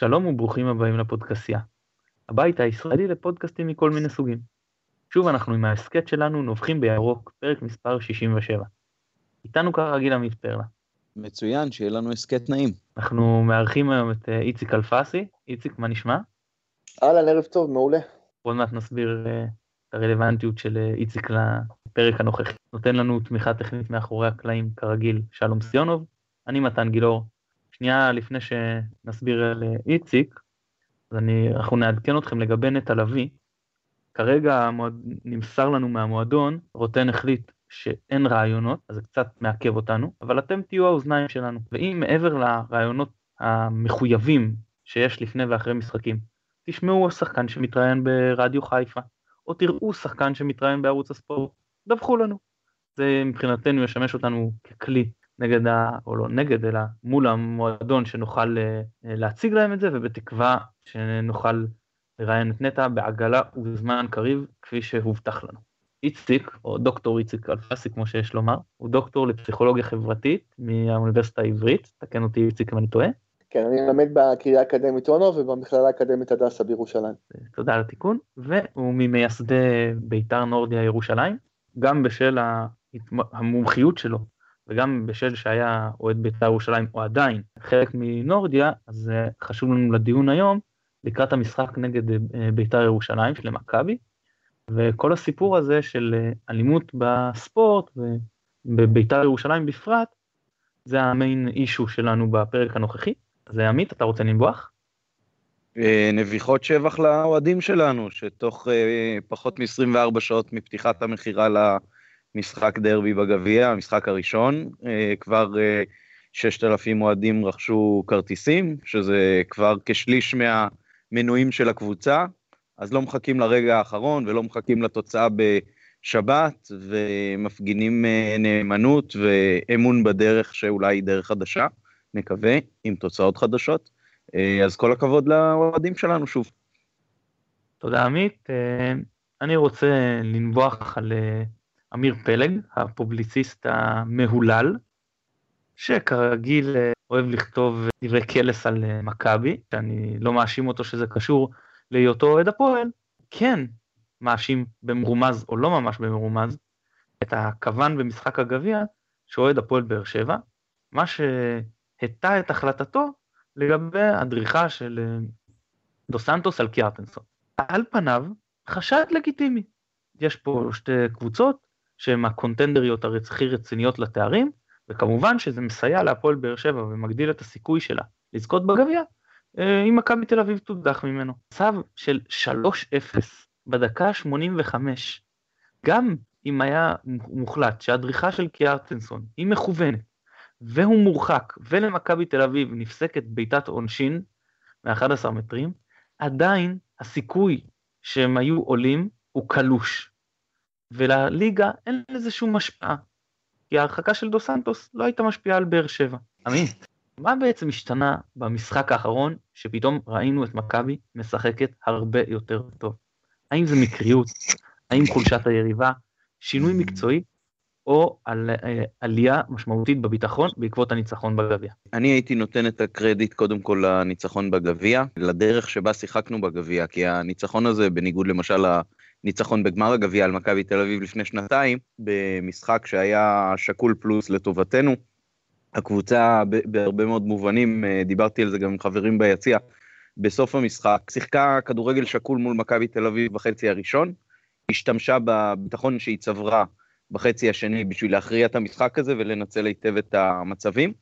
שלום וברוכים הבאים לפודקאסיה, הבית הישראלי לפודקאסטים מכל מיני סוגים. שוב אנחנו עם ההסכת שלנו נובחים בירוק, פרק מספר 67. איתנו כרגיל עמית פרלה. מצוין, שיהיה לנו הסכת נעים. אנחנו מארחים היום את אה, איציק אלפסי. איציק, מה נשמע? אהלן, ערב טוב, מעולה. עוד מעט נסביר אה, את הרלוונטיות של אה, איציק לפרק הנוכחי. נותן לנו תמיכה טכנית מאחורי הקלעים, כרגיל, שלום סיונוב. אני מתן גילאור. שנייה לפני שנסביר על איציק, אז אני, אנחנו נעדכן אתכם לגבי נטע לביא. כרגע המועד, נמסר לנו מהמועדון, רוטן החליט שאין רעיונות, אז זה קצת מעכב אותנו, אבל אתם תהיו האוזניים שלנו. ואם מעבר לרעיונות המחויבים שיש לפני ואחרי משחקים, תשמעו שחקן שמתראיין ברדיו חיפה, או תראו שחקן שמתראיין בערוץ הספורט, דווחו לנו. זה מבחינתנו ישמש אותנו ככלי נגד, ה... או לא נגד, אלא מול המועדון שנוכל אה, להציג להם את זה, ובתקווה שנוכל לראיין את נטע בעגלה ובזמן קריב, כפי שהובטח לנו. איציק, או דוקטור איציק אלפסי כמו שיש לומר, הוא דוקטור לפסיכולוגיה חברתית מהאוניברסיטה העברית, תקן אותי איציק אם אני טועה. כן, אני מלמד בקריה האקדמית אונו ובמכללה האקדמית הדסה בירושלים. תודה על התיקון, והוא ממייסדי בית"ר נורדיה ירושלים, גם בשל המומחיות שלו וגם בשל שהיה אוהד בית"ר ירושלים, או עדיין חלק מנורדיה, אז אה, חשוב לנו לדיון היום, לקראת המשחק נגד אה, בית"ר ירושלים של מכבי, וכל הסיפור הזה של אה, אלימות בספורט ובבית"ר ירושלים בפרט, זה המיין אישו שלנו בפרק הנוכחי. אז עמית, אתה רוצה לנבוח? נביחות שבח לאוהדים שלנו, שתוך פחות מ-24 שעות מפתיחת המכירה משחק דרבי בגביע, המשחק הראשון, אה, כבר 6,000 אה, אוהדים רכשו כרטיסים, שזה כבר כשליש מהמנויים של הקבוצה, אז לא מחכים לרגע האחרון ולא מחכים לתוצאה בשבת, ומפגינים אה, נאמנות ואמון בדרך שאולי היא דרך חדשה, נקווה, עם תוצאות חדשות. אז כל הכבוד לאוהדים שלנו שוב. תודה עמית. אני רוצה לנבוח על אמיר פלג, הפובליציסט המהולל, שכרגיל אה, אוהב לכתוב דברי קלס על אה, מכבי, שאני לא מאשים אותו שזה קשור להיותו אוהד הפועל, כן מאשים במרומז או לא ממש במרומז את הכוון במשחק הגביע שאוהד הפועל באר שבע, מה שהטה את החלטתו לגבי הדריכה של אה, דו סנטוס על קיארטנסון. על פניו, חשד לגיטימי. יש פה שתי קבוצות, שהן הקונטנדריות הכי רציניות לתארים, וכמובן שזה מסייע להפועל באר שבע ומגדיל את הסיכוי שלה לזכות בגביע, אה, אם מכבי תל אביב תודח ממנו. צו של 3-0 בדקה 85, גם אם היה מוחלט שהדריכה של קיארטנסון היא מכוונת, והוא מורחק, ולמכבי תל אביב נפסקת בעיטת עונשין מ-11 מטרים, עדיין הסיכוי שהם היו עולים הוא קלוש. ולליגה אין לזה שום השפעה. כי ההרחקה של דו סנטוס לא הייתה משפיעה על באר שבע. עמית, מה בעצם השתנה במשחק האחרון שפתאום ראינו את מכבי משחקת הרבה יותר טוב? האם זה מקריות? האם חולשת היריבה? שינוי מקצועי? או על אה, עלייה משמעותית בביטחון בעקבות הניצחון בגביע. אני הייתי נותן את הקרדיט קודם כל לניצחון בגביע, לדרך שבה שיחקנו בגביע, כי הניצחון הזה, בניגוד למשל ניצחון בגמר הגביע על מכבי תל אביב לפני שנתיים, במשחק שהיה שקול פלוס לטובתנו. הקבוצה בהרבה מאוד מובנים, אה, דיברתי על זה גם עם חברים ביציע, בסוף המשחק שיחקה כדורגל שקול מול מכבי תל אביב בחצי הראשון, השתמשה בביטחון שהיא צברה בחצי השני בשביל להכריע את המשחק הזה ולנצל היטב את המצבים.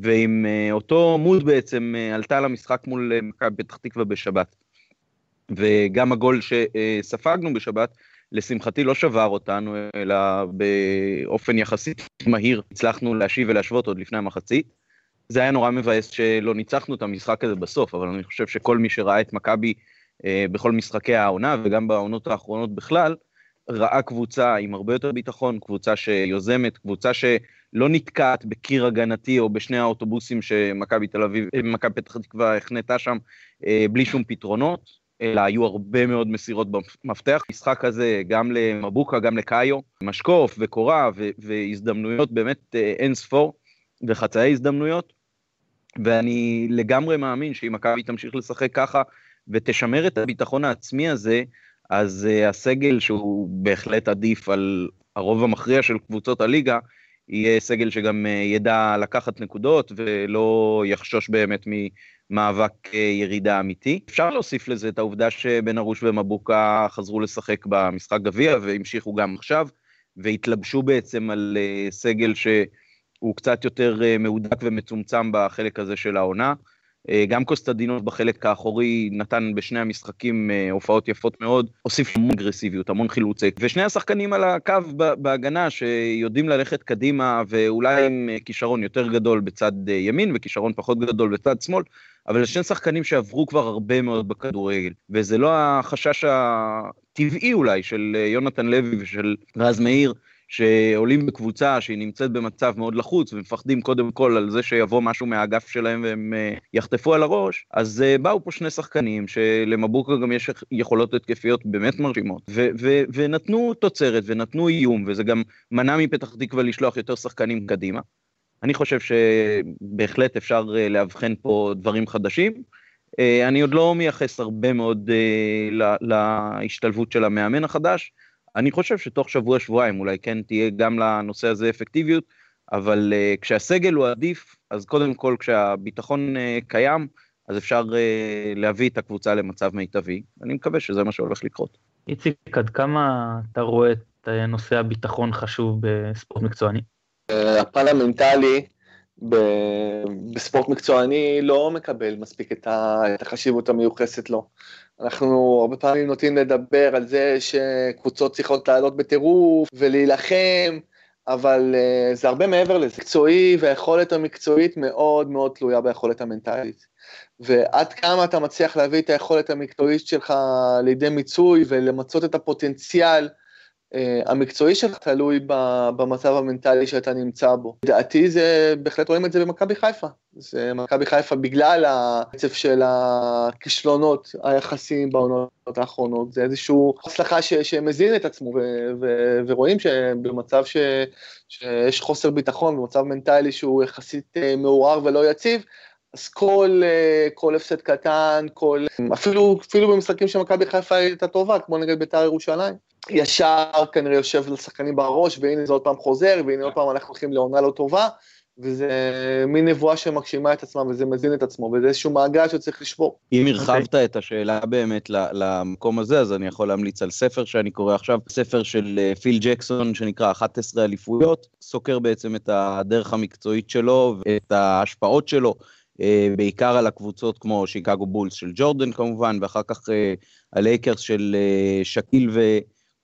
ועם אה, אותו מוד בעצם אה, עלתה למשחק מול מכבי פתח תקווה בשבת. וגם הגול שספגנו בשבת, לשמחתי לא שבר אותנו, אלא באופן יחסית מהיר הצלחנו להשיב ולהשוות עוד לפני המחצית. זה היה נורא מבאס שלא ניצחנו את המשחק הזה בסוף, אבל אני חושב שכל מי שראה את מכבי אה, בכל משחקי העונה וגם בעונות האחרונות בכלל, ראה קבוצה עם הרבה יותר ביטחון, קבוצה שיוזמת, קבוצה שלא נתקעת בקיר הגנתי או בשני האוטובוסים שמכבי תל אביב, מכבי פתח תקווה החנתה שם אה, בלי שום פתרונות. אלא היו הרבה מאוד מסירות במפתח. משחק הזה גם למבוקה, גם לקאיו, משקוף וקורה והזדמנויות באמת אה, אין ספור, וחצאי הזדמנויות. ואני לגמרי מאמין שאם מכבי תמשיך לשחק ככה ותשמר את הביטחון העצמי הזה, אז uh, הסגל שהוא בהחלט עדיף על הרוב המכריע של קבוצות הליגה, יהיה סגל שגם uh, ידע לקחת נקודות ולא יחשוש באמת ממאבק uh, ירידה אמיתי. אפשר להוסיף לזה את העובדה שבן ארוש ומבוקה חזרו לשחק במשחק גביע והמשיכו גם עכשיו, והתלבשו בעצם על uh, סגל שהוא קצת יותר uh, מהודק ומצומצם בחלק הזה של העונה. אה, גם קוסטדינוס בחלק האחורי נתן בשני המשחקים אה, הופעות יפות מאוד, הוסיף המון אגרסיביות, המון חילוצי, ושני השחקנים על הקו בהגנה שיודעים ללכת קדימה ואולי עם אה, כישרון יותר גדול בצד ימין וכישרון פחות גדול בצד שמאל, אבל שני שחקנים שעברו כבר הרבה מאוד בכדורגל, וזה לא החשש הטבעי אולי של יונתן לוי ושל רז מאיר, שעולים בקבוצה שהיא נמצאת במצב מאוד לחוץ ומפחדים קודם כל על זה שיבוא משהו מהאגף שלהם והם uh, יחטפו על הראש, אז uh, באו פה שני שחקנים שלמבוקה גם יש יכולות התקפיות באמת מרשימות, ו- ו- ונתנו תוצרת ונתנו איום, וזה גם מנע מפתח תקווה לשלוח יותר שחקנים קדימה. אני חושב שבהחלט אפשר uh, לאבחן פה דברים חדשים. אני עוד לא מייחס הרבה מאוד להשתלבות של המאמן החדש. אני חושב שתוך שבוע-שבועיים אולי כן תהיה גם לנושא הזה אפקטיביות, אבל uh, כשהסגל הוא עדיף, אז קודם כל כשהביטחון uh, קיים, אז אפשר uh, להביא את הקבוצה למצב מיטבי. אני מקווה שזה מה שהולך לקרות. איציק, עד כמה אתה רואה את נושא הביטחון חשוב בספורט מקצועני? הפן המנטלי בספורט מקצועני לא מקבל מספיק את החשיבות המיוחסת לו. אנחנו הרבה פעמים נוטים לדבר על זה שקבוצות צריכות לעלות בטירוף ולהילחם, אבל uh, זה הרבה מעבר לזה. מקצועי והיכולת המקצועית מאוד מאוד תלויה ביכולת המנטלית. ועד כמה אתה מצליח להביא את היכולת המקצועית שלך לידי מיצוי ולמצות את הפוטנציאל המקצועי שלך תלוי במצב המנטלי שאתה נמצא בו. לדעתי זה, בהחלט רואים את זה במכבי חיפה. זה מכבי חיפה בגלל הרצף של הכישלונות היחסיים בעונות האחרונות, זה איזשהו הצלחה ש, שמזין את עצמו, ו, ו, ורואים שבמצב ש, שיש חוסר ביטחון, במצב מנטלי שהוא יחסית אה, מעורר ולא יציב, אז כל, אה, כל הפסד קטן, כל, אפילו, אפילו במשחקים שמכבי חיפה הייתה טובה, כמו נגד בית"ר ירושלים. ישר כנראה יושב לשחקנים בראש, והנה זה עוד פעם חוזר, והנה עוד פעם אנחנו הולכים לעונה לא טובה, וזה מין נבואה שמגשימה את עצמה וזה מזין את עצמו, וזה איזשהו מעגל שצריך לשבור. אם הרחבת okay. את השאלה באמת למקום הזה, אז אני יכול להמליץ על ספר שאני קורא עכשיו, ספר של אה, פיל ג'קסון שנקרא 11 אליפויות, סוקר בעצם את הדרך המקצועית שלו ואת ההשפעות שלו. אה, בעיקר על הקבוצות כמו שיקגו בולס של ג'ורדן כמובן, ואחר כך אה, הלייקרס של שקיל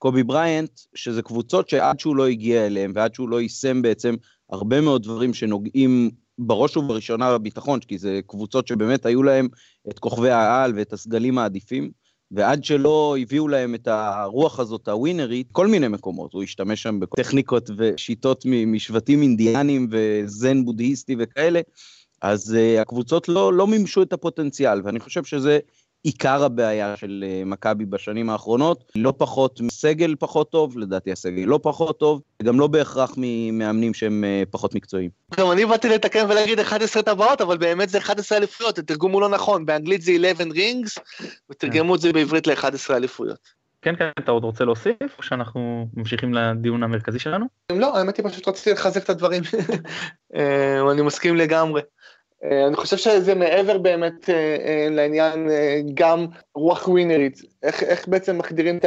וקובי בריינט, שזה קבוצות שעד שהוא לא הגיע אליהם ועד שהוא לא יישם בעצם הרבה מאוד דברים שנוגעים בראש ובראשונה בביטחון, כי זה קבוצות שבאמת היו להם את כוכבי העל ואת הסגלים העדיפים, ועד שלא הביאו להם את הרוח הזאת, הווינרית, כל מיני מקומות, הוא השתמש שם בטכניקות ושיטות משבטים אינדיאנים וזן בודהיסטי וכאלה, אז uh, הקבוצות לא, לא מימשו את הפוטנציאל, ואני חושב שזה עיקר הבעיה של אה, מכבי בשנים האחרונות, לא פחות מסגל פחות טוב, לדעתי הסגל לא פחות טוב, גם לא בהכרח ממאמנים שהם אה, פחות מקצועיים. גם אני באתי לתקן ולהגיד 11 טבעות, אבל באמת זה 11 אליפויות, התרגום הוא לא נכון, באנגלית זה 11 רינגס, ותרגמו את זה בעברית ל-11 אליפויות. כן, כן, אתה עוד רוצה להוסיף, או שאנחנו ממשיכים לדיון המרכזי שלנו? לא, האמת היא פשוט רציתי לחזק את הדברים, אה, אני מסכים לגמרי. אה, אני חושב שזה מעבר באמת אה, אה, לעניין גם רוח ווינרית, איך, איך בעצם מחדירים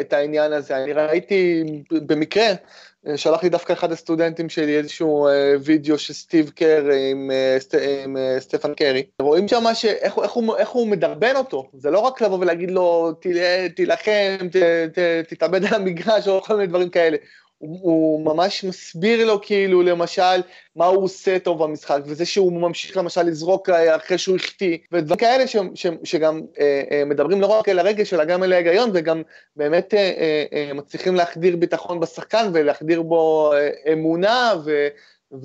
את העניין הזה. אני ראיתי במקרה, שלח לי דווקא אחד הסטודנטים שלי איזשהו וידאו של סטיב קר עם, עם סטפן קרי. רואים שם איך, איך, הוא, איך הוא מדרבן אותו, זה לא רק לבוא ולהגיד לו תילחם, תתאבד על המגרש או כל מיני דברים כאלה. הוא, הוא ממש מסביר לו כאילו למשל מה הוא עושה טוב במשחק וזה שהוא ממשיך למשל לזרוק אחרי שהוא החטיא ודברים כאלה ש, ש, שגם אה, אה, מדברים לא רק אל הרגש אלא גם אל ההיגיון וגם באמת אה, אה, אה, מצליחים להחדיר ביטחון בשחקן ולהחדיר בו אה, אמונה ו...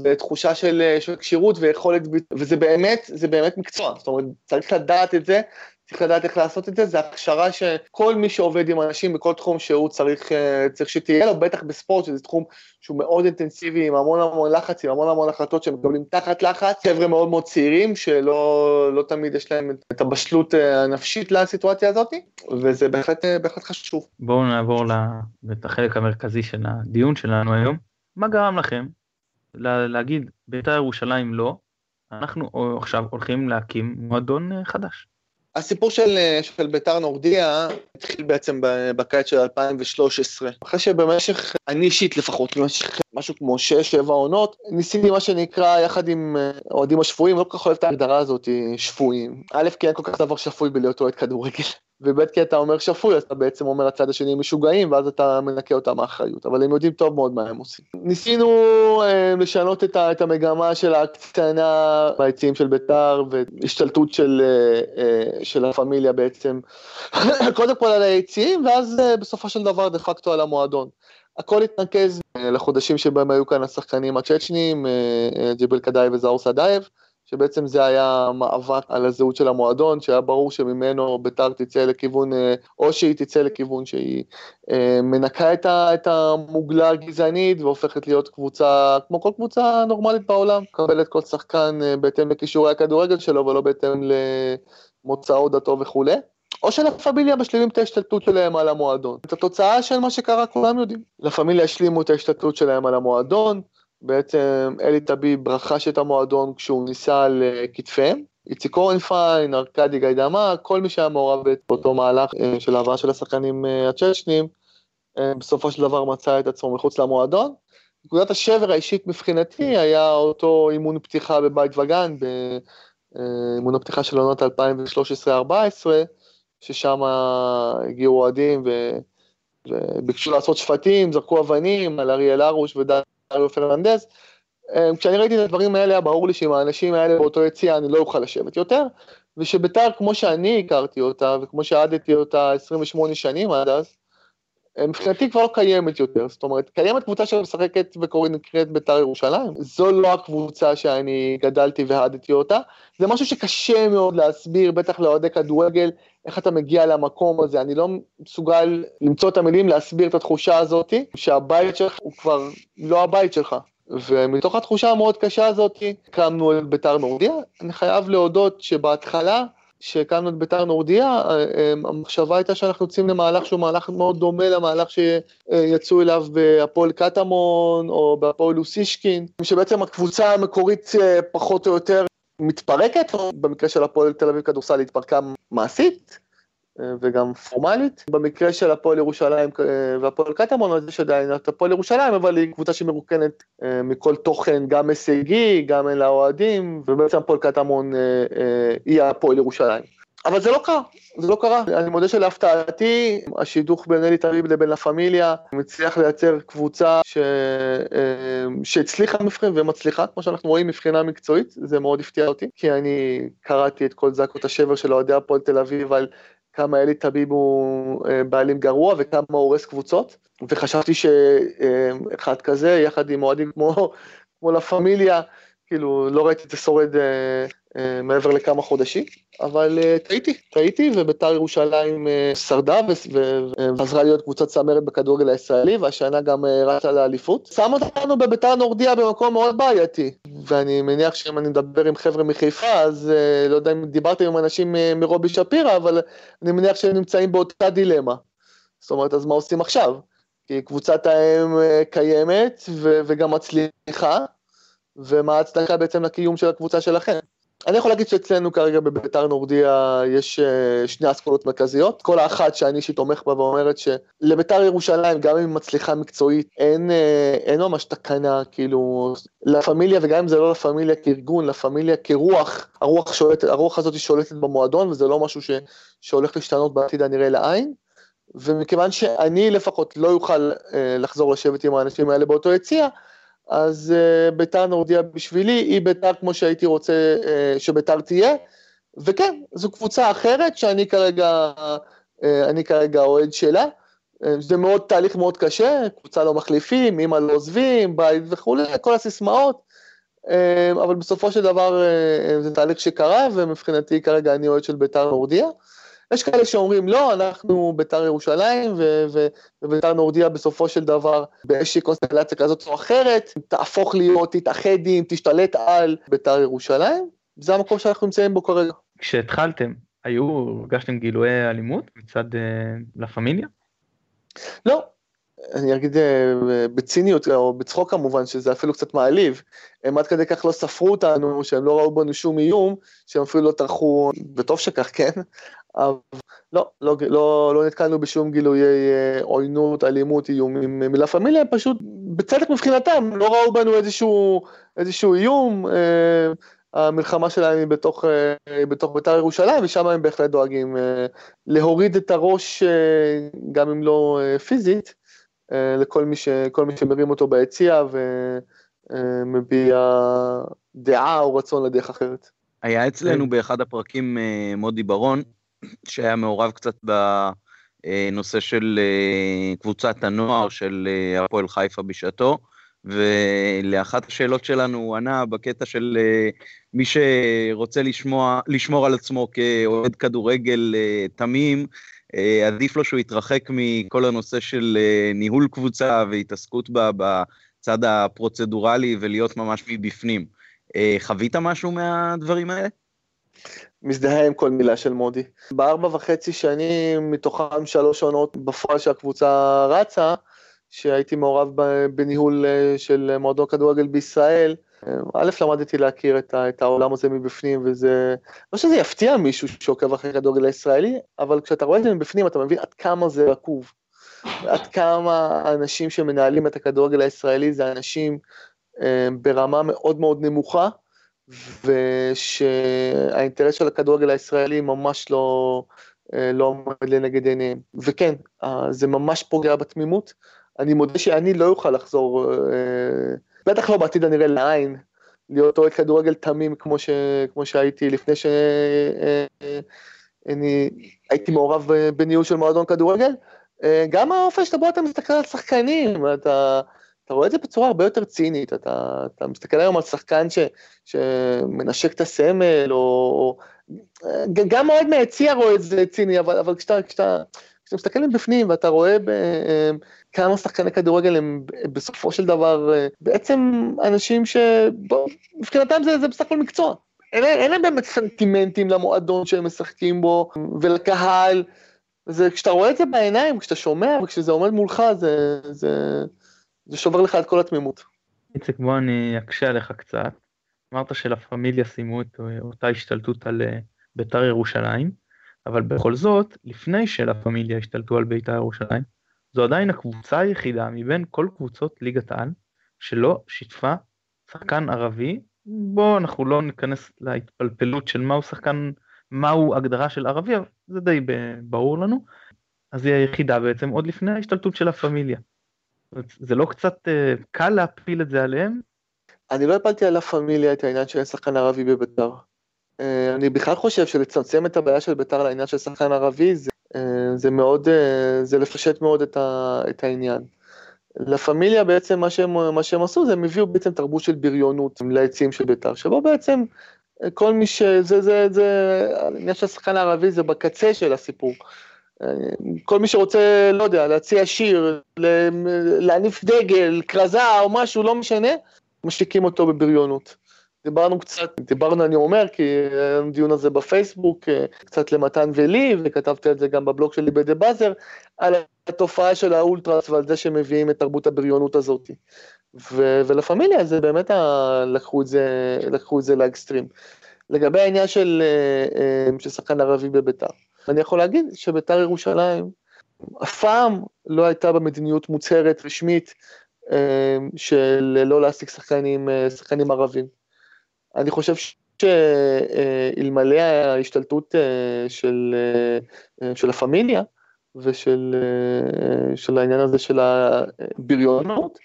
ותחושה של, של כשירות ויכולת, וזה באמת, זה באמת מקצוע, זאת אומרת, צריך לדעת את זה, צריך לדעת איך לעשות את זה, זה הכשרה שכל מי שעובד עם אנשים בכל תחום שהוא צריך, אה, צריך שתהיה לו, בטח בספורט, שזה תחום שהוא מאוד אינטנסיבי, עם המון המון לחץ, עם המון המון החלטות שמקבלים תחת לחץ, חבר'ה מאוד מאוד צעירים, שלא לא תמיד יש להם את הבשלות אה, הנפשית לסיטואציה הזאת, וזה בהחלט, אה, בהחלט חשוב. בואו נעבור את החלק המרכזי של הדיון שלנו היום. מה גרם לכם להגיד בית"ר ירושלים לא, אנחנו עכשיו הולכים להקים מועדון חדש? הסיפור של, של ביתר נורדיה התחיל בעצם בקיץ של 2013. אחרי שבמשך, אני אישית לפחות, במשך משהו כמו 6-7 עונות, ניסיתי מה שנקרא יחד עם אה, אוהדים השפויים, לא כל כך אוהב את ההגדרה הזאת, שפויים. א', כי אין כל כך דבר שפוי בלהיות אוהד כדורגל. וב' כי אתה אומר שפוי, אז אתה בעצם אומר הצד השני משוגעים, ואז אתה מנקה אותם מאחריות, אבל הם יודעים טוב מאוד מה הם עושים. ניסינו אה, לשנות את, ה, את המגמה של הקטנה ביציעים של ביתר, והשתלטות של, אה, אה, של הפמיליה בעצם, קודם כל על היציעים, ואז אה, בסופו של דבר דה פקטו על המועדון. הכל התנקז אה, לחודשים שבהם היו כאן השחקנים הצ'צ'נים, אה, אה, ג'יבל קדאי וזאור סדאייב. שבעצם זה היה מאבק על הזהות של המועדון, שהיה ברור שממנו ביתר תצא לכיוון, אה, או שהיא תצא לכיוון שהיא אה, מנקה את המוגלה הגזענית והופכת להיות קבוצה, כמו כל קבוצה נורמלית בעולם, מקבלת כל שחקן אה, בהתאם לכישורי הכדורגל שלו ולא בהתאם למוצאו, דתו וכולי. או שלה פמיליה משלימים את ההשתלטות שלהם על המועדון. את התוצאה של מה שקרה כולם יודעים. לה פמיליה השלימו את ההשתלטות שלהם על המועדון, בעצם אלי טביב רכש את המועדון כשהוא ניסה על כתפיהם. איציק אורנפיין, ארכדי גיידמה, כל מי שהיה מעורב באותו מהלך אה, של העברה של השחקנים אה, הצ'צ'נים, אה, בסופו של דבר מצא את עצמו מחוץ למועדון. נקודת השבר האישית מבחינתי היה אותו אימון פתיחה בבית וגן, באימון הפתיחה של עונות 2013-2014, ששם הגיעו אוהדים וביקשו לעשות שפטים, זרקו אבנים על אריאל הרוש ודן אריו פרננדז. אה, כשאני ראיתי את הדברים האלה, היה ברור לי שעם האנשים האלה באותו יציע אני לא אוכל לשבת יותר, ושביתר, כמו שאני הכרתי אותה, וכמו שעדתי אותה 28 שנים עד אז, אה, מבחינתי כבר לא קיימת יותר, זאת אומרת, קיימת קבוצה שמשחקת וקוראים נקראת בית"ר ירושלים, זו לא הקבוצה שאני גדלתי והדתי אותה, זה משהו שקשה מאוד להסביר, בטח לאוהדי כדורגל, איך אתה מגיע למקום הזה, אני לא מסוגל למצוא את המילים להסביר את התחושה הזאת, שהבית שלך הוא כבר לא הבית שלך. ומתוך התחושה המאוד קשה הזאת, הקמנו את ביתר נורדיה. אני חייב להודות שבהתחלה, כשהקמנו את ביתר נורדיה, המחשבה הייתה שאנחנו יוצאים למהלך שהוא מהלך מאוד דומה למהלך שיצאו אליו בהפועל קטמון או בהפועל אוסישקין, שבעצם הקבוצה המקורית פחות או יותר מתפרקת, או במקרה של הפועל תל אביב כדורסל התפרקה מעשית אה, וגם פורמלית. במקרה של הפועל ירושלים אה, והפועל קטמון, יש עדיין את הפועל ירושלים, אבל היא קבוצה שמרוקנת אה, מכל תוכן, גם הישגי, גם אין לה אוהדים, ובעצם הפועל קטמון היא הפועל ירושלים. אבל זה לא קרה, זה לא קרה. אני מודה שלהפתעתי, השידוך בין אלי תריב לבין לה פמיליה מצליח לייצר קבוצה ש... אה, שהצליחה מבחן ומצליחה, כמו שאנחנו רואים מבחינה מקצועית, זה מאוד הפתיע אותי, כי אני קראתי את כל זעקות השבר של אוהדי הפועל תל אביב על כמה אלי טביב הוא אה, בעלים גרוע וכמה הוא הורס קבוצות, וחשבתי שאחד כזה, יחד עם אוהדים כמו, כמו לה פמיליה, כאילו לא ראיתי את זה שורד אה, אה, מעבר לכמה חודשים, אבל אה, טעיתי, טעיתי, וביתר ירושלים אה, שרדה ועזרה להיות קבוצת צמרת בכדורגל הישראלי, והשנה גם רצה לאליפות. שם אותנו בביתר נורדיה במקום מאוד בעייתי, ואני מניח שאם אני מדבר עם חבר'ה מחיפה, אז לא יודע אם דיברתם עם אנשים מרובי שפירא, אבל אני מניח שהם נמצאים באותה דילמה. זאת אומרת, אז מה עושים עכשיו? כי קבוצת האם קיימת וגם מצליחה, ומה ההצדקה בעצם לקיום של הקבוצה שלכם? אני יכול להגיד שאצלנו כרגע בביתר נורדיה יש אה, שני אסכולות מרכזיות, כל האחת שאני אישית תומך בה ואומרת שלביתר ירושלים, גם אם היא מצליחה מקצועית, אין, אה, אין ממש תקנה, כאילו, לה פמיליה, וגם אם זה לא לה פמיליה כארגון, לה פמיליה כרוח, הרוח, שולט, הרוח הזאת שולטת במועדון, וזה לא משהו ש, שהולך להשתנות בעתיד הנראה לעין. ומכיוון שאני לפחות לא אוכל אה, לחזור לשבת עם האנשים האלה באותו יציע, אז uh, ביתר נורדיה בשבילי היא ביתר כמו שהייתי רוצה uh, שביתר תהיה, וכן, זו קבוצה אחרת שאני כרגע, uh, אני כרגע אוהד שלה. Uh, זה מאוד, תהליך מאוד קשה, קבוצה לא מחליפים, אמא לא עוזבים, בית וכולי, כל הסיסמאות, uh, אבל בסופו של דבר uh, זה תהליך שקרה, ומבחינתי כרגע אני אוהד של ביתר נורדיה. יש כאלה שאומרים, לא, אנחנו בית"ר ירושלים, ובית"ר נורדיה בסופו של דבר, באיזושהי קונסטלציה כזאת או אחרת, תהפוך להיות, תתאחד עם, תשתלט על בית"ר ירושלים, זה המקום שאנחנו נמצאים בו כרגע. כשהתחלתם, היו, הרגשתם גילויי אלימות מצד אה, לה פמיליה? לא, אני אגיד אה, בציניות או בצחוק כמובן, שזה אפילו קצת מעליב, הם עד כדי כך לא ספרו אותנו, שהם לא ראו בנו שום איום, שהם אפילו לא טרחו, וטוב שכך, כן? אבל לא, לא, לא, לא נתקלנו בשום גילויי אה, עוינות, אלימות, איומים מלה פמיליה, פשוט, בצדק מבחינתם, לא ראו בנו איזשהו, איזשהו איום, אה, המלחמה שלהם היא בתוך, בתוך בית"ר ירושלים, ושם הם בהחלט דואגים להוריד את הראש, גם אם לא פיזית, אה, לכל מי, ש, מי שמרים אותו ביציע ומביע דעה או רצון לדרך אחרת. היה אצלנו. באחד הפרקים אה, מודי ברון, שהיה מעורב קצת בנושא של אה, קבוצת הנוער של הפועל חיפה בשעתו, ולאחת השאלות שלנו הוא ענה בקטע של מי שרוצה לשמוע, לשמור על עצמו כאוהד כדורגל תמים, אה, עדיף לו שהוא יתרחק מכל הנושא של אה, ניהול קבוצה והתעסקות בה בצד הפרוצדורלי ולהיות ממש מבפנים. אה, חווית משהו מהדברים האלה? מזדהה עם כל מילה של מודי. בארבע וחצי שנים, מתוכם שלוש עונות בפועל שהקבוצה רצה, שהייתי מעורב בניהול של מועדון כדורגל בישראל, א', למדתי להכיר את העולם הזה מבפנים, וזה, לא שזה יפתיע מישהו שעוקב אחרי כדורגל הישראלי, אבל כשאתה רואה את זה מבפנים, אתה מבין עד כמה זה רקוב. עד כמה האנשים שמנהלים את הכדורגל הישראלי זה אנשים אה, ברמה מאוד מאוד נמוכה, ושהאינטרס של הכדורגל הישראלי ממש לא, אה, לא עומד לנגד עיניהם. וכן, אה, זה ממש פוגע בתמימות. אני מודה שאני לא אוכל לחזור אה, בטח לא בעתיד הנראה לעין, להיות אוהד כדורגל תמים כמו, ש, כמו שהייתי לפני שאני הייתי מעורב בניהול של מועדון כדורגל. גם האופן שאתה בוא אתה מסתכל על שחקנים, אתה, אתה רואה את זה בצורה הרבה יותר צינית, אתה, אתה מסתכל היום על שחקן ש, שמנשק את הסמל, או... גם אוהד מהיציע רואה את זה ציני, אבל, אבל כשאתה, כשאתה, כשאתה מסתכל מבפנים ואתה רואה ב, כמה שחקני כדורגל הם בסופו של דבר אה, בעצם אנשים שמבחינתם זה, זה בסך הכל מקצוע. אין, אין להם באמת סנטימנטים למועדון שהם משחקים בו ולקהל. זה, כשאתה רואה את זה בעיניים, כשאתה שומע וכשזה עומד מולך, זה, זה, זה שובר לך את כל התמימות. איציק, בוא אני אקשה עליך קצת. אמרת שלה פמיליה סיימו את אותה השתלטות על אה, בית"ר ירושלים, אבל בכל זאת, לפני שלה פמיליה השתלטו על בית"ר ירושלים, זו עדיין הקבוצה היחידה מבין כל קבוצות ליגת העל שלא שיתפה שחקן ערבי. בואו אנחנו לא ניכנס להתפלפלות של מהו שחקן, מהו הגדרה של ערבי, אבל זה די ברור לנו. אז היא היחידה בעצם עוד לפני ההשתלטות של הפמיליה. זה לא קצת אה, קל להפיל את זה עליהם? אני לא הפלתי על הפמיליה את העניין של שחקן ערבי בביתר. אה, אני בכלל חושב שלצמצם את הבעיה של ביתר לעניין של שחקן ערבי זה אה, זה מאוד, זה לפשט מאוד את, ה, את העניין. לה פמיליה בעצם מה שהם, מה שהם עשו זה הם הביאו בעצם תרבות של בריונות לעצים של בית"ר, שבו בעצם כל מי ש... זה, זה, זה, העניין של השחקן הערבי זה בקצה של הסיפור. כל מי שרוצה, לא יודע, להציע שיר, להניף דגל, כרזה או משהו, לא משנה, משתיקים אותו בבריונות. דיברנו קצת, דיברנו אני אומר, כי היה לנו דיון הזה בפייסבוק, אה, קצת למתן ולי, וכתבתי על זה גם בבלוג שלי בדה באזר, על התופעה של האולטרס ועל זה שמביאים את תרבות הבריונות הזאת. ו- ולפמיליה זה באמת ה- לקחו את זה, לקחו את זה לאקסטרים. לגבי העניין של, אה, אה, של שחקן ערבי בביתר, אני יכול להגיד שביתר ירושלים אף פעם לא הייתה במדיניות מוצהרת רשמית של לא להעסיק שחקנים, שחקנים ערבים. אני חושב שאלמלא ההשתלטות אה, של, אה, של הפמיליה ושל אה, של העניין הזה של הבריונות,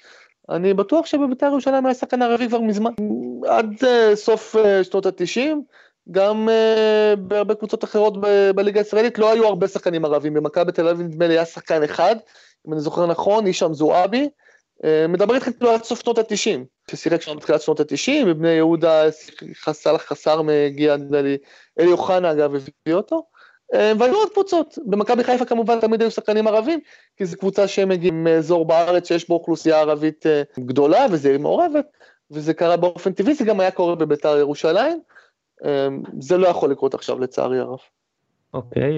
אני בטוח שבבית"ר ירושלים היה שחקן ערבי כבר מזמן, עד סוף שנות התשעים, גם בהרבה קבוצות אחרות בליגה הישראלית לא היו הרבה שחקנים ערבים, במכבי תל אביב נדמה לי היה שחקן אחד, אם אני זוכר נכון, הישאם זועבי, מדבר איתך כאילו עד סוף שנות התשעים. ששיחק שם בתחילת שנות ה-90, בבני יהודה סלח חסר מגיע, נדמה לי, אלי אוחנה אגב הביא אותו. והיו עוד קבוצות, במכבי חיפה כמובן תמיד היו שחקנים ערבים, כי זו קבוצה שהם מגיעים מאזור בארץ שיש בו אוכלוסייה ערבית גדולה וזה מעורבת, וזה קרה באופן טבעי, זה גם היה קורה בביתר ירושלים, זה לא יכול לקרות עכשיו לצערי הרב. אוקיי,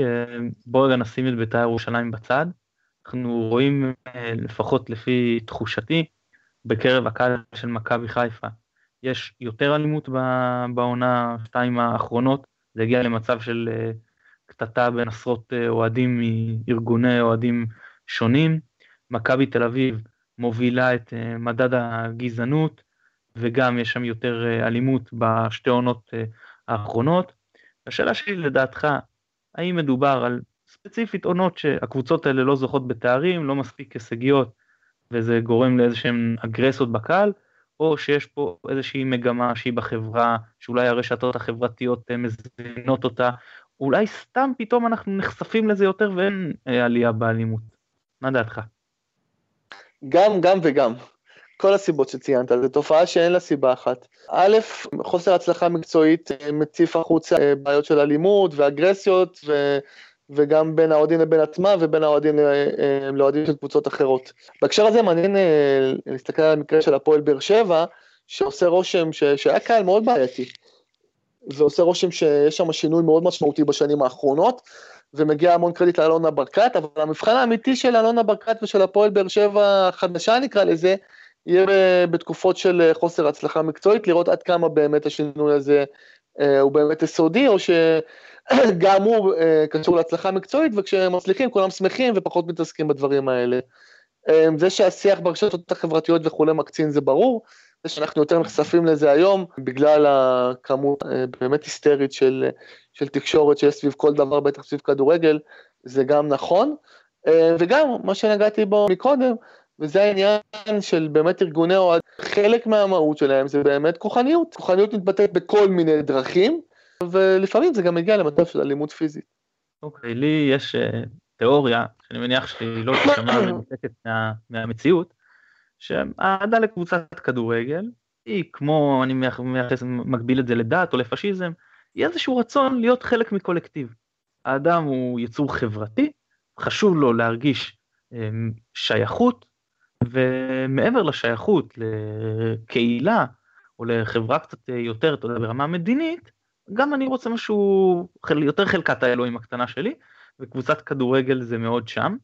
בואו רגע נשים את ביתר ירושלים בצד. אנחנו רואים, לפחות לפי תחושתי, בקרב הקהל של מכבי חיפה, יש יותר אלימות בעונה שתיים האחרונות, זה הגיע למצב של אה, קטטה בין עשרות אה, אוהדים מארגוני אוהדים שונים. מכבי תל אביב מובילה את אה, מדד הגזענות, וגם יש שם יותר אלימות בשתי עונות האחרונות. השאלה שלי לדעתך, האם מדובר על ספציפית עונות שהקבוצות האלה לא זוכות בתארים, לא מספיק הישגיות, וזה גורם לאיזה שהן אגרסיות בקהל, או שיש פה איזושהי מגמה שהיא בחברה, שאולי הרשתות החברתיות אה, מזינות אותה, אולי סתם פתאום אנחנו נחשפים לזה יותר ואין אה, עלייה באלימות. מה דעתך? גם, גם וגם. כל הסיבות שציינת, זו תופעה שאין לה סיבה אחת. א', חוסר הצלחה מקצועית אה, מציף החוצה בעיות של אלימות ואגרסיות, ו... וגם בין האוהדים לבין עצמם ובין האוהדים אה, לאוהדים של קבוצות אחרות. בהקשר הזה מעניין אה, להסתכל על המקרה של הפועל באר שבע, שעושה רושם ש... שהיה קהל מאוד בעייתי. ועושה רושם שיש שם שינוי מאוד משמעותי בשנים האחרונות, ומגיע המון קרדיט לאלונה ברקת, אבל המבחן האמיתי של אלונה ברקת ושל הפועל באר שבע החדשה נקרא לזה, יהיה בתקופות של חוסר הצלחה מקצועית, לראות עד כמה באמת השינוי הזה אה, הוא באמת יסודי, או ש... גם הוא אה, קשור להצלחה מקצועית, וכשהם מצליחים כולם שמחים ופחות מתעסקים בדברים האלה. אה, זה שהשיח ברשתות החברתיות וכולי מקצין זה ברור, זה שאנחנו יותר נחשפים לזה היום, בגלל הכמות אה, באמת היסטרית של, של תקשורת שיש סביב כל דבר, בטח סביב כדורגל, זה גם נכון. וגם, מה שנגעתי בו מקודם, וזה העניין של באמת ארגוני אוהד, חלק מהמהות שלהם זה באמת כוחניות. כוחניות מתבטאת בכל מיני דרכים, ולפעמים זה גם מגיע למצב של אלימות פיזית. אוקיי, okay, לי יש uh, תיאוריה, שאני מניח שהיא לא תשמע מנותקת מה, מהמציאות, שהאהדה לקבוצת כדורגל, היא כמו, אני מייחס, מגביל את זה לדת או לפשיזם, היא איזשהו רצון להיות חלק מקולקטיב. האדם הוא יצור חברתי, חשוב לו להרגיש um, שייכות, ומעבר לשייכות לקהילה, או לחברה קצת יותר, אתה יודע, ברמה מדינית, גם אני רוצה משהו, יותר חלקת האלוהים הקטנה שלי, וקבוצת כדורגל זה מאוד שם.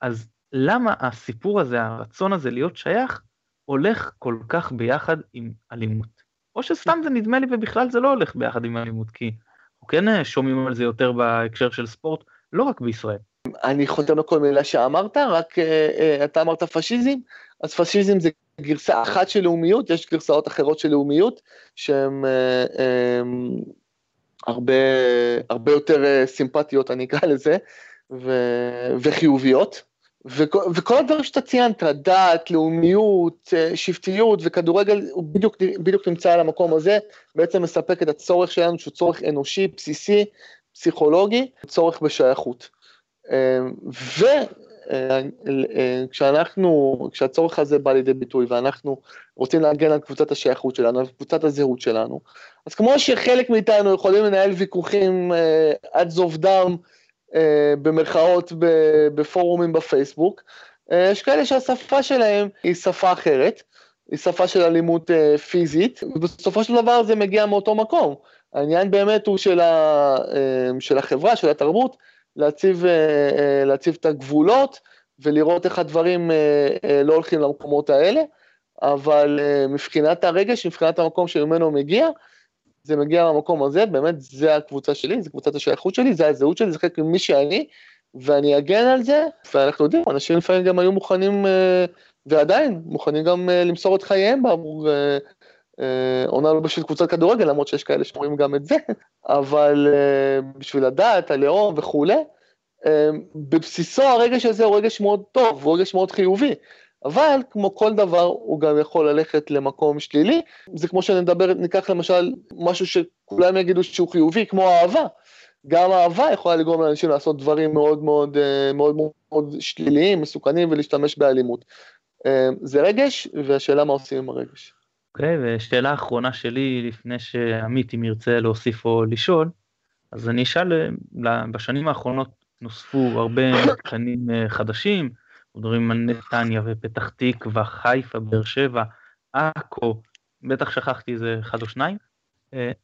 אז למה הסיפור הזה, הרצון הזה להיות שייך, הולך כל כך ביחד עם אלימות? או שסתם זה נדמה לי ובכלל זה לא הולך ביחד עם אלימות, כי אנחנו כן אה, שומעים על זה יותר בהקשר של ספורט, לא רק בישראל. אני חותם לכל מילה שאמרת, רק uh, uh, אתה אמרת פשיזם, אז פשיזם זה גרסה אחת של לאומיות, יש גרסאות אחרות של לאומיות שהן um, הרבה, הרבה יותר סימפטיות, אני אקרא לזה, ו, וחיוביות. וכל, וכל הדברים שאתה ציינת, דת, לאומיות, שבטיות וכדורגל, הוא בדיוק, בדיוק נמצא על המקום הזה, בעצם מספק את הצורך שלנו, שהוא צורך אנושי, בסיסי, פסיכולוגי, צורך בשייכות. וכשאנחנו, כשהצורך הזה בא לידי ביטוי ואנחנו רוצים להגן על קבוצת השייכות שלנו, על קבוצת הזהות שלנו, אז כמו שחלק מאיתנו יכולים לנהל ויכוחים אה, עד זוב דם, אה, במרכאות בפורומים בפייסבוק, אה, יש כאלה שהשפה שלהם היא שפה אחרת, היא שפה של אלימות פיזית, ובסופו של דבר זה מגיע מאותו מקום. העניין באמת הוא של, ה, של החברה, של התרבות, להציב, אה, אה, להציב את הגבולות ולראות איך הדברים אה, לא הולכים למקומות האלה, אבל מבחינת הרגש, מבחינת המקום שממנו מגיע, זה מגיע מהמקום הזה, באמת זה הקבוצה שלי, זה קבוצת השייכות שלי, זה הזהות שלי, זה חלק ממי שאני, ואני אגן על זה, ואנחנו יודעים, אנשים לפעמים גם היו מוכנים, ועדיין, מוכנים גם למסור את חייהם בעבור עונה לא בשביל קבוצת כדורגל, למרות שיש כאלה שאומרים גם את זה, אבל אה, בשביל לדעת, הלאום וכולי, אה, בבסיסו הרגש הזה הוא רגש מאוד טוב, הוא רגש מאוד חיובי. אבל כמו כל דבר הוא גם יכול ללכת למקום שלילי, זה כמו שנדבר, ניקח למשל משהו שכולם יגידו שהוא חיובי, כמו אהבה. גם אהבה יכולה לגרום לאנשים לעשות דברים מאוד מאוד אה, מאוד מאוד, מאוד שליליים, מסוכנים ולהשתמש באלימות. זה רגש, והשאלה מה עושים עם הרגש. אוקיי, okay, ושאלה אחרונה שלי לפני שעמית אם ירצה להוסיף או לשאול, אז אני אשאל, בשנים האחרונות נוספו הרבה מתקנים חדשים, מדברים על נתניה ופתח תקווה, חיפה, באר שבע, עכו, בטח שכחתי איזה אחד או שניים.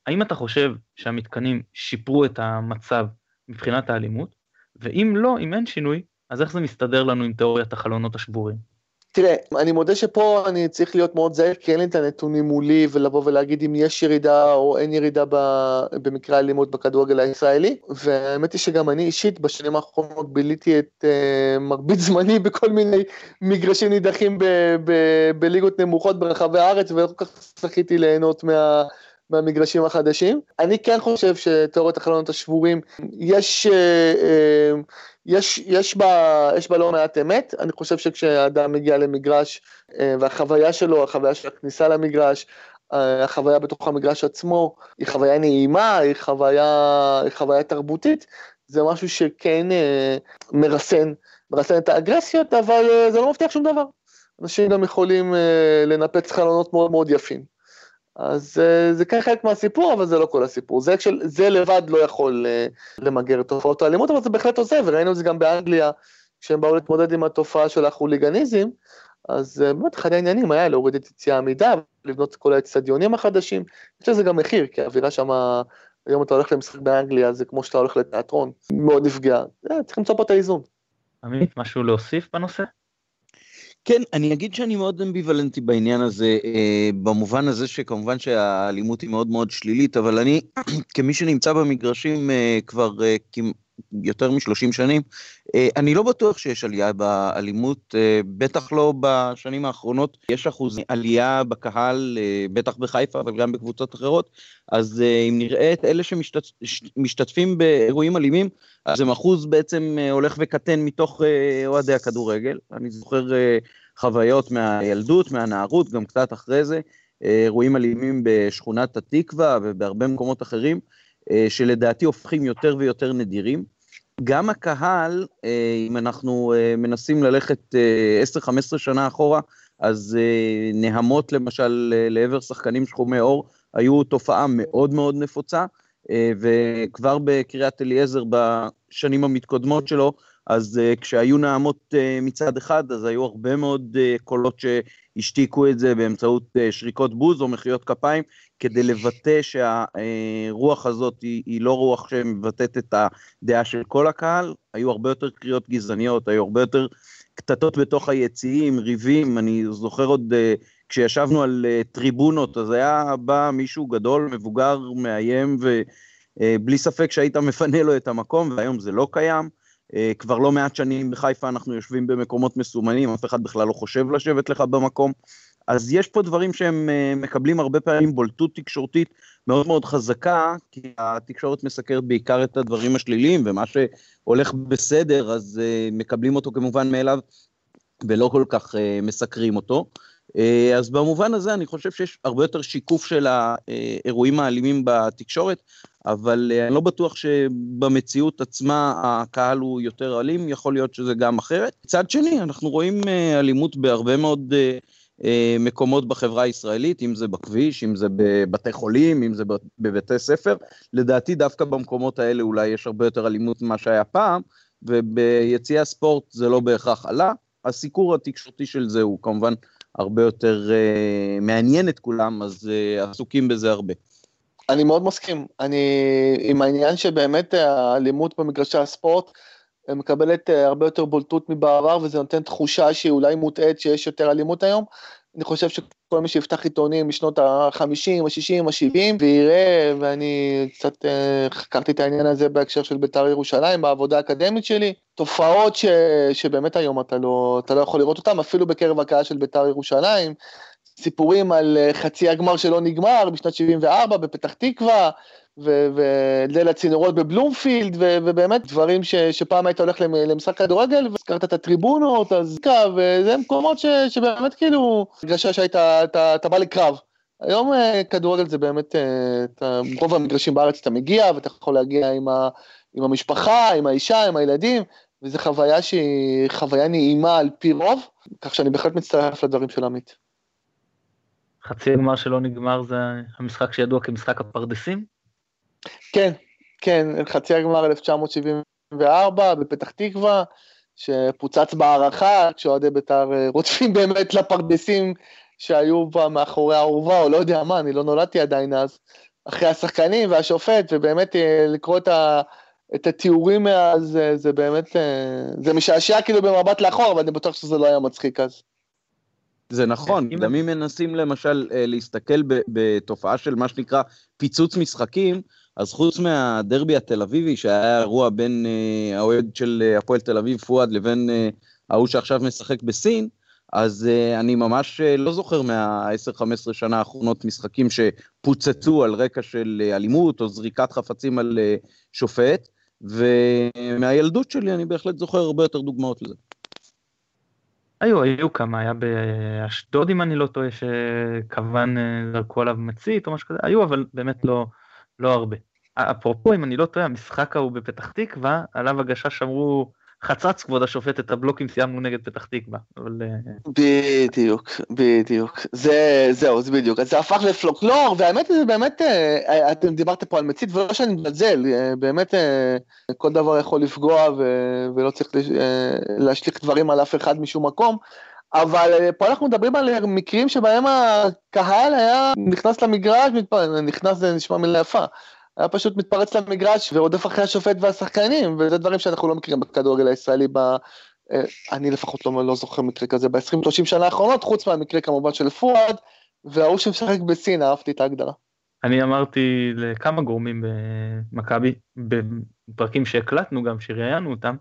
האם אתה חושב שהמתקנים שיפרו את המצב מבחינת האלימות? ואם לא, אם אין שינוי, אז איך זה מסתדר לנו עם תיאוריית החלונות השבורים? תראה, אני מודה שפה אני צריך להיות מאוד זהיר, כי אין לי את הנתונים מולי, ולבוא ולהגיד אם יש ירידה או אין ירידה במקרה האלימות בכדורגל הישראלי, והאמת היא שגם אני אישית בשנים האחרונות ביליתי את uh, מרבית זמני בכל מיני מגרשים נידחים בליגות נמוכות ברחבי הארץ, ולא כל כך זכיתי ליהנות מה... מהמגרשים החדשים. אני כן חושב שתיאוריית החלונות השבורים, יש, אה, אה, יש, יש, בה, יש בה לא מעט אמת, אני חושב שכשאדם מגיע למגרש אה, והחוויה שלו, החוויה של הכניסה למגרש, החוויה בתוך המגרש עצמו, היא חוויה נעימה, היא חוויה, היא חוויה תרבותית, זה משהו שכן מרסן, מרסן את האגרסיות, אבל זה לא מבטיח שום דבר. אנשים גם יכולים לנפץ חלונות מאוד מאוד יפים. אז uh, זה כן חלק מהסיפור, אבל זה לא כל הסיפור. זה, זה לבד לא יכול uh, למגר את תופעות האלימות, אבל זה בהחלט עושה, וראינו את זה גם באנגליה, כשהם באו להתמודד עם התופעה של החוליגניזם, אז uh, באמת אחד העניינים היה להוריד את יציאה עמידה, לבנות את כל האצטדיונים החדשים, יש לזה גם מחיר, כי האווירה שם, היום אתה הולך למשחק באנגליה, זה כמו שאתה הולך לתיאטרון, מאוד נפגע, צריך למצוא פה את האיזון. עמית, משהו להוסיף בנושא? כן, אני אגיד שאני מאוד אמביוולנטי בעניין הזה, אה, במובן הזה שכמובן שהאלימות היא מאוד מאוד שלילית, אבל אני, כמי שנמצא במגרשים אה, כבר אה, יותר מ-30 שנים, אה, אני לא בטוח שיש עלייה באלימות, אה, בטח לא בשנים האחרונות. יש אחוז עלייה בקהל, אה, בטח בחיפה, אבל גם בקבוצות אחרות, אז אם נראה את אלה שמשתתפים באירועים אלימים, אז הם אחוז בעצם הולך וקטן מתוך אוהדי הכדורגל. אני זוכר חוויות מהילדות, מהנערות, גם קצת אחרי זה, אירועים אלימים בשכונת התקווה ובהרבה מקומות אחרים. אה, שלדעתי הופכים יותר ויותר נדירים. גם הקהל, אה, אם אנחנו אה, מנסים ללכת 10-15 שנה אחורה, אז נהמות למשל לעבר שחקנים שחומי עור היו תופעה מאוד מאוד נפוצה, וכבר בקריית אליעזר בשנים המתקודמות שלו, אז כשהיו נעמות מצד אחד, אז היו הרבה מאוד קולות שהשתיקו את זה באמצעות שריקות בוז או מחיאות כפיים, כדי לבטא שהרוח הזאת היא, היא לא רוח שמבטאת את הדעה של כל הקהל, היו הרבה יותר קריאות גזעניות, היו הרבה יותר קטטות בתוך היציעים, ריבים, אני זוכר עוד uh, כשישבנו על uh, טריבונות, אז היה בא מישהו גדול, מבוגר, מאיים, ובלי uh, ספק שהיית מפנה לו את המקום, והיום זה לא קיים. Uh, כבר לא מעט שנים בחיפה אנחנו יושבים במקומות מסומנים, אף אחד בכלל לא חושב לשבת לך במקום. אז יש פה דברים שהם אה, מקבלים הרבה פעמים בולטות תקשורתית מאוד מאוד חזקה, כי התקשורת מסקרת בעיקר את הדברים השליליים, ומה שהולך בסדר, אז אה, מקבלים אותו כמובן מאליו, ולא כל כך אה, מסקרים אותו. אז במובן הזה אני חושב שיש הרבה יותר שיקוף של האירועים האלימים בתקשורת, אבל אני לא בטוח שבמציאות עצמה הקהל הוא יותר אלים, יכול להיות שזה גם אחרת. מצד שני, אנחנו רואים אלימות בהרבה מאוד מקומות בחברה הישראלית, אם זה בכביש, אם זה בבתי חולים, אם זה בבתי ספר. לדעתי דווקא במקומות האלה אולי יש הרבה יותר אלימות ממה שהיה פעם, וביציעי הספורט זה לא בהכרח עלה. הסיקור התקשורתי של זה הוא כמובן הרבה יותר uh, מעניין את כולם, אז uh, עסוקים בזה הרבה. אני מאוד מסכים. אני עם העניין שבאמת האלימות במגרשי הספורט, מקבלת אה, הרבה יותר בולטות מבעבר, וזה נותן תחושה שהיא אולי מוטעית שיש יותר אלימות היום. אני חושב שכל מי שיפתח עיתונים משנות ה-50, ה-60, ה-70, ויראה, ואני קצת אה, חקרתי את העניין הזה בהקשר של בית"ר ירושלים, בעבודה האקדמית שלי, תופעות ש, שבאמת היום אתה לא, אתה לא יכול לראות אותן, אפילו בקרב הקהל של בית"ר ירושלים, סיפורים על אה, חצי הגמר שלא נגמר בשנת 74 בפתח תקווה, וליל הצינורות בבלומפילד, ובאמת דברים ש, שפעם היית הולך למשחק כדורגל, והזכרת את הטריבונות, אז וזה מקומות ש, שבאמת כאילו, הרגשה שהיית, אתה, אתה בא לקרב. היום אה, כדורגל זה באמת, אה, אתה, רוב המגרשים בארץ אתה מגיע, ואתה יכול להגיע עם, ה, עם המשפחה, עם האישה, עם הילדים, וזו חוויה שהיא חוויה נעימה על פי רוב, כך שאני בהחלט מצטרף לדברים של עמית. חצי הגמר שלא נגמר זה המשחק שידוע כמשחק הפרדסים? כן, כן, חצי הגמר 1974 בפתח תקווה, שפוצץ בהערכה, כשאוהדי בית"ר אה, רודפים באמת לפרדסים שהיו בה מאחורי האורווה, או לא יודע מה, אני לא נולדתי עדיין אז, אחרי השחקנים והשופט, ובאמת אה, לקרוא את, ה, את התיאורים מאז, זה, זה באמת, אה, זה משעשע כאילו במבט לאחור, אבל אני בטוח שזה לא היה מצחיק אז. זה נכון, גם אם מנסים למשל להסתכל בתופעה של מה שנקרא פיצוץ משחקים, אז חוץ מהדרבי התל אביבי, שהיה אירוע בין אה, האוהד של אה, הפועל תל אביב, פואד, לבין אה, ההוא שעכשיו משחק בסין, אז uh, אני ממש uh, לא זוכר מה-10-15 שנה האחרונות משחקים שפוצצו על רקע של uh, אלימות או זריקת חפצים על uh, שופט, ומהילדות שלי אני בהחלט זוכר הרבה יותר דוגמאות לזה. היו, היו כמה, היה באשדוד אם אני לא טועה, שכוון זרקו עליו מצית או משהו כזה, היו אבל באמת לא, לא הרבה. אפרופו, אם אני לא טועה, המשחק ההוא בפתח תקווה, עליו הגשש אמרו, חצץ כבוד השופט את הבלוקים סיימנו נגד פתח תקווה, אבל... אה, בדיוק, בדיוק. זה, זהו, זה בדיוק. אז זה הפך לפלוקלור, והאמת זה באמת, אה, אתם דיברתם פה על מצית, ולא שאני מזלזל, אה, באמת כל דבר יכול לפגוע ו, ולא צריך להשליך דברים על אף אחד משום מקום. אבל פה אנחנו מדברים על מקרים שבהם הקהל היה נכנס למגרש, נכנס זה נשמע מילה יפה, היה פשוט מתפרץ למגרש ורודף אחרי השופט והשחקנים, וזה דברים שאנחנו לא מכירים בכדורגל הישראלי, ב... אה, אני לפחות לא, לא זוכר מקרה כזה ב-20-30 שנה האחרונות, חוץ מהמקרה כמובן של פואד, וההוא שמשחק בסין, אהבתי את ההגדרה. אני אמרתי לכמה גורמים במכבי, בפרקים שהקלטנו גם, שראיינו אותם,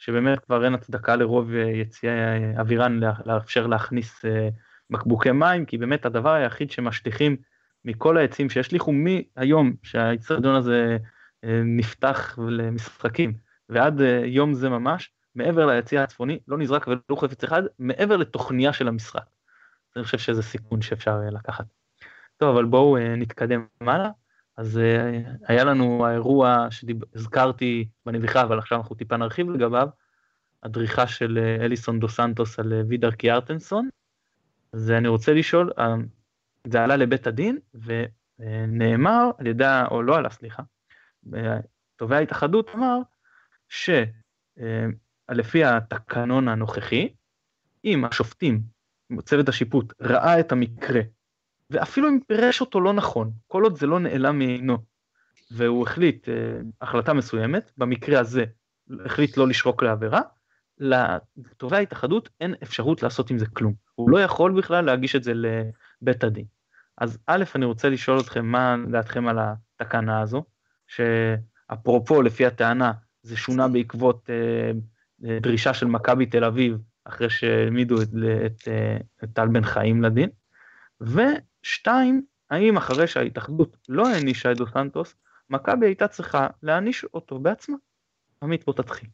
שבאמת כבר אין הצדקה לרוב יציאי אווירן לאפשר להכניס אה, בקבוקי מים, כי באמת הדבר היחיד שמשליכים מכל העצים שישליכו מהיום שהאיצטדיון הזה אה, נפתח למשחקים ועד אה, יום זה ממש, מעבר ליציע הצפוני, לא נזרק ולו חפץ אחד, מעבר לתוכניה של המשחק. אני חושב שזה סיכון שאפשר אה, לקחת. טוב, אבל בואו נתקדם הלאה. אז היה לנו האירוע שהזכרתי בנביחה, אבל עכשיו אנחנו טיפה נרחיב לגביו, הדריכה של אליסון דו סנטוס על וידר קיארטנסון. אז אני רוצה לשאול, זה עלה לבית הדין ונאמר על ידי, או לא עלה סליחה, תובע ההתאחדות אמר שלפי התקנון הנוכחי, אם השופטים, צוות השיפוט, ראה את המקרה, ואפילו אם פירש אותו לא נכון, כל עוד זה לא נעלם מעינו, והוא החליט uh, החלטה מסוימת, במקרה הזה החליט לא לשרוק לעבירה, לתובע ההתאחדות אין אפשרות לעשות עם זה כלום. הוא לא יכול בכלל להגיש את זה בית הדין. אז א', אני רוצה לשאול אתכם מה דעתכם על התקנה הזו, שאפרופו, לפי הטענה, זה שונה בעקבות אה, אה דרישה של מכבי תל אביב, אחרי שהעמידו את, אה, טל בן חיים לדין, ושתיים, האם אחרי שההתאחדות לא הענישה את דו סנטוס, מכבי הייתה צריכה להעניש אותו בעצמה? עמית, בוא תתחיל.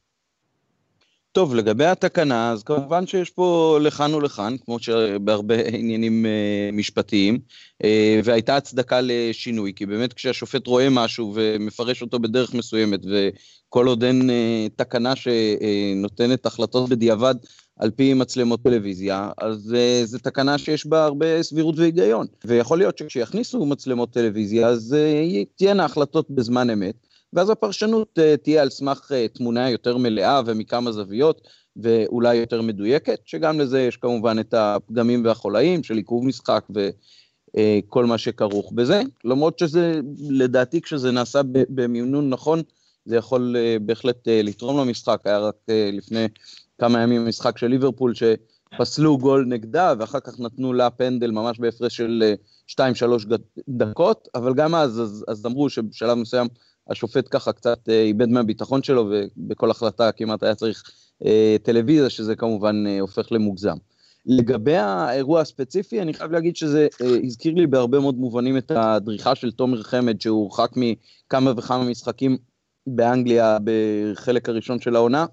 טוב, לגבי התקנה, אז כמובן שיש פה לכאן ולכאן, כמו שבהרבה עניינים uh, משפטיים, uh, והייתה הצדקה לשינוי, כי באמת כשהשופט רואה משהו ומפרש אותו בדרך מסוימת, וכל עוד אין uh, תקנה שנותנת החלטות בדיעבד על פי מצלמות טלוויזיה, אז uh, זו תקנה שיש בה הרבה סבירות והיגיון. ויכול להיות שכשיכניסו מצלמות טלוויזיה, אז uh, תהיינה החלטות בזמן אמת. ואז הפרשנות uh, תהיה על סמך uh, תמונה יותר מלאה ומכמה זוויות, ואולי יותר מדויקת, שגם לזה יש כמובן את הפגמים והחולאים של עיכוב משחק וכל uh, מה שכרוך בזה, למרות שזה, לדעתי כשזה נעשה במינון נכון, זה יכול בהחלט לתרום למשחק, היה רק לפני כמה ימים משחק של ליברפול שפסלו גול נגדה, ואחר כך נתנו לה פנדל ממש בהפרש של 2-3 דקות, אבל גם אז, אז, אז אמרו שבשלב מסוים השופט ככה קצת אה, איבד מהביטחון שלו, ובכל החלטה כמעט היה צריך אה, טלוויזיה, שזה כמובן אה, הופך למוגזם. לגבי האירוע הספציפי, אני חייב להגיד שזה הזכיר לי בהרבה מאוד מובנים את הדריכה של תומר חמד, שהוא הורחק מכמה וכמה משחקים באנגליה בחלק הראשון של העונה.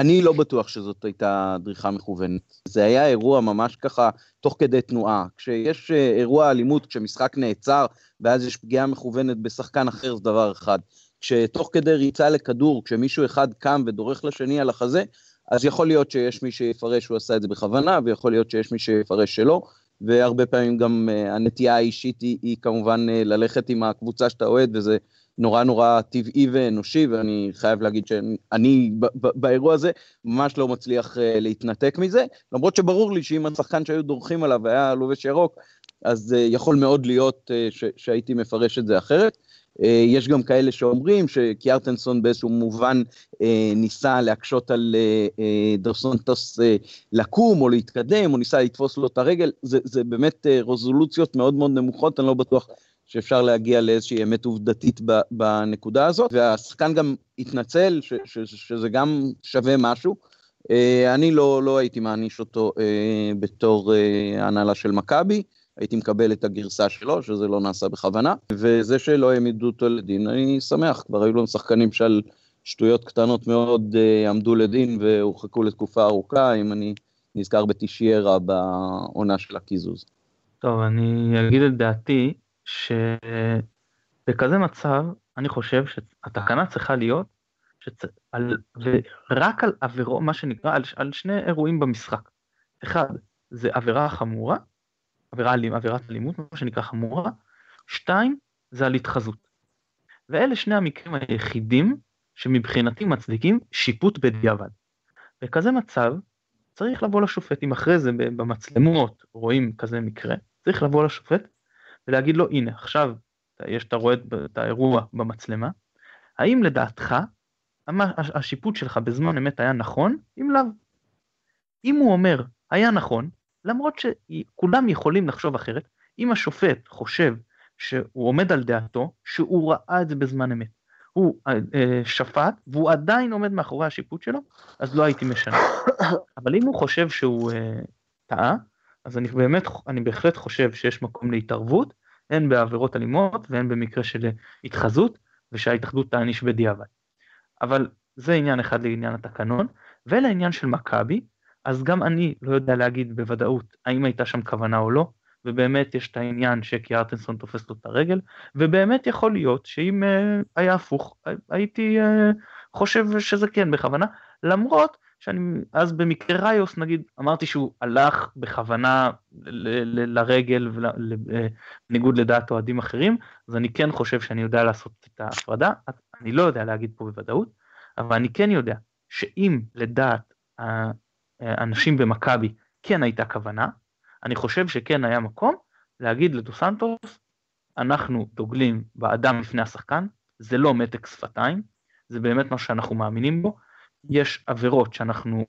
אני לא בטוח שזאת הייתה דריכה מכוונת. זה היה אירוע ממש ככה, תוך כדי תנועה. כשיש אירוע אלימות, כשמשחק נעצר, ואז יש פגיעה מכוונת בשחקן אחר, זה דבר אחד. כשתוך כדי ריצה לכדור, כשמישהו אחד קם ודורך לשני על החזה, אז יכול להיות שיש מי שיפרש שהוא עשה את זה בכוונה, ויכול להיות שיש מי שיפרש שלא, והרבה פעמים גם uh, הנטייה האישית היא, היא כמובן uh, ללכת עם הקבוצה שאתה אוהד, וזה נורא נורא טבעי ואנושי, ואני חייב להגיד שאני באירוע הזה ממש לא מצליח להתנתק מזה, למרות שברור לי שאם השחקן שהיו דורכים עליו היה לובש ירוק, אז יכול מאוד להיות שהייתי מפרש את זה אחרת. אה, יש גם כאלה שאומרים שקיארטנסון באיזשהו מובן אה, ניסה להקשות על אה, דרסונטוס לקום או להתקדם, או ניסה לתפוס לו את הרגל, זה, זה באמת רזולוציות מאוד מאוד נמוכות, אני לא בטוח שאפשר להגיע לאיזושהי אמת עובדתית בנקודה הזאת, והשחקן גם התנצל, ש, ש, שזה גם שווה משהו. אני לא, לא הייתי מעניש אותו בתור הנהלה של מכבי. הייתי מקבל את הגרסה שלו, שזה לא נעשה בכוונה, וזה שלא העמידו אותו לדין, אני שמח, כבר היו לנו שחקנים שעל שטויות קטנות מאוד עמדו לדין והורחקו לתקופה ארוכה, אם אני נזכר בתשיירה בעונה של הקיזוז. טוב, אני אגיד את דעתי, שבכזה מצב, אני חושב שהתקנה צריכה להיות, שצ... על... ורק על עבירו, מה שנקרא, על, על שני אירועים במשחק. אחד, זה עבירה חמורה, עבירה, עבירת אלימות, מה שנקרא חמורה, שתיים, זה על התחזות. ואלה שני המקרים היחידים שמבחינתי מצדיקים שיפוט בדיעבד. בכזה מצב, צריך לבוא לשופט, אם אחרי זה במצלמות רואים כזה מקרה, צריך לבוא לשופט ולהגיד לו, הנה, עכשיו יש, אתה רואה את האירוע במצלמה, האם לדעתך השיפוט שלך בזמן אמת היה נכון, אם לאו? אם הוא אומר, היה נכון, למרות שכולם יכולים לחשוב אחרת, אם השופט חושב שהוא עומד על דעתו, שהוא ראה את זה בזמן אמת, הוא אה, אה, שפט והוא עדיין עומד מאחורי השיפוט שלו, אז לא הייתי משנה. אבל אם הוא חושב שהוא אה, טעה, אז אני באמת, אני בהחלט חושב שיש מקום להתערבות, הן בעבירות אלימות והן במקרה של התחזות, ושההתאחדות תעניש בדיעבד. אבל זה עניין אחד לעניין התקנון, ולעניין של מכבי, אז גם אני לא יודע להגיד בוודאות האם הייתה שם כוונה או לא, ובאמת יש את העניין שקיארטנסון תופס לו את הרגל, ובאמת יכול להיות שאם uh, היה הפוך, הייתי uh, חושב שזה כן בכוונה, למרות שאני אז במקרה ראיוס נגיד אמרתי שהוא הלך בכוונה ל- ל- לרגל בניגוד לדעת אוהדים אחרים, אז אני כן חושב שאני יודע לעשות את ההפרדה, אני לא יודע להגיד פה בוודאות, אבל אני כן יודע שאם לדעת אנשים במכבי כן הייתה כוונה, אני חושב שכן היה מקום להגיד לדו סנטוס, אנחנו דוגלים באדם לפני השחקן, זה לא מתק שפתיים, זה באמת מה שאנחנו מאמינים בו, יש עבירות שאנחנו,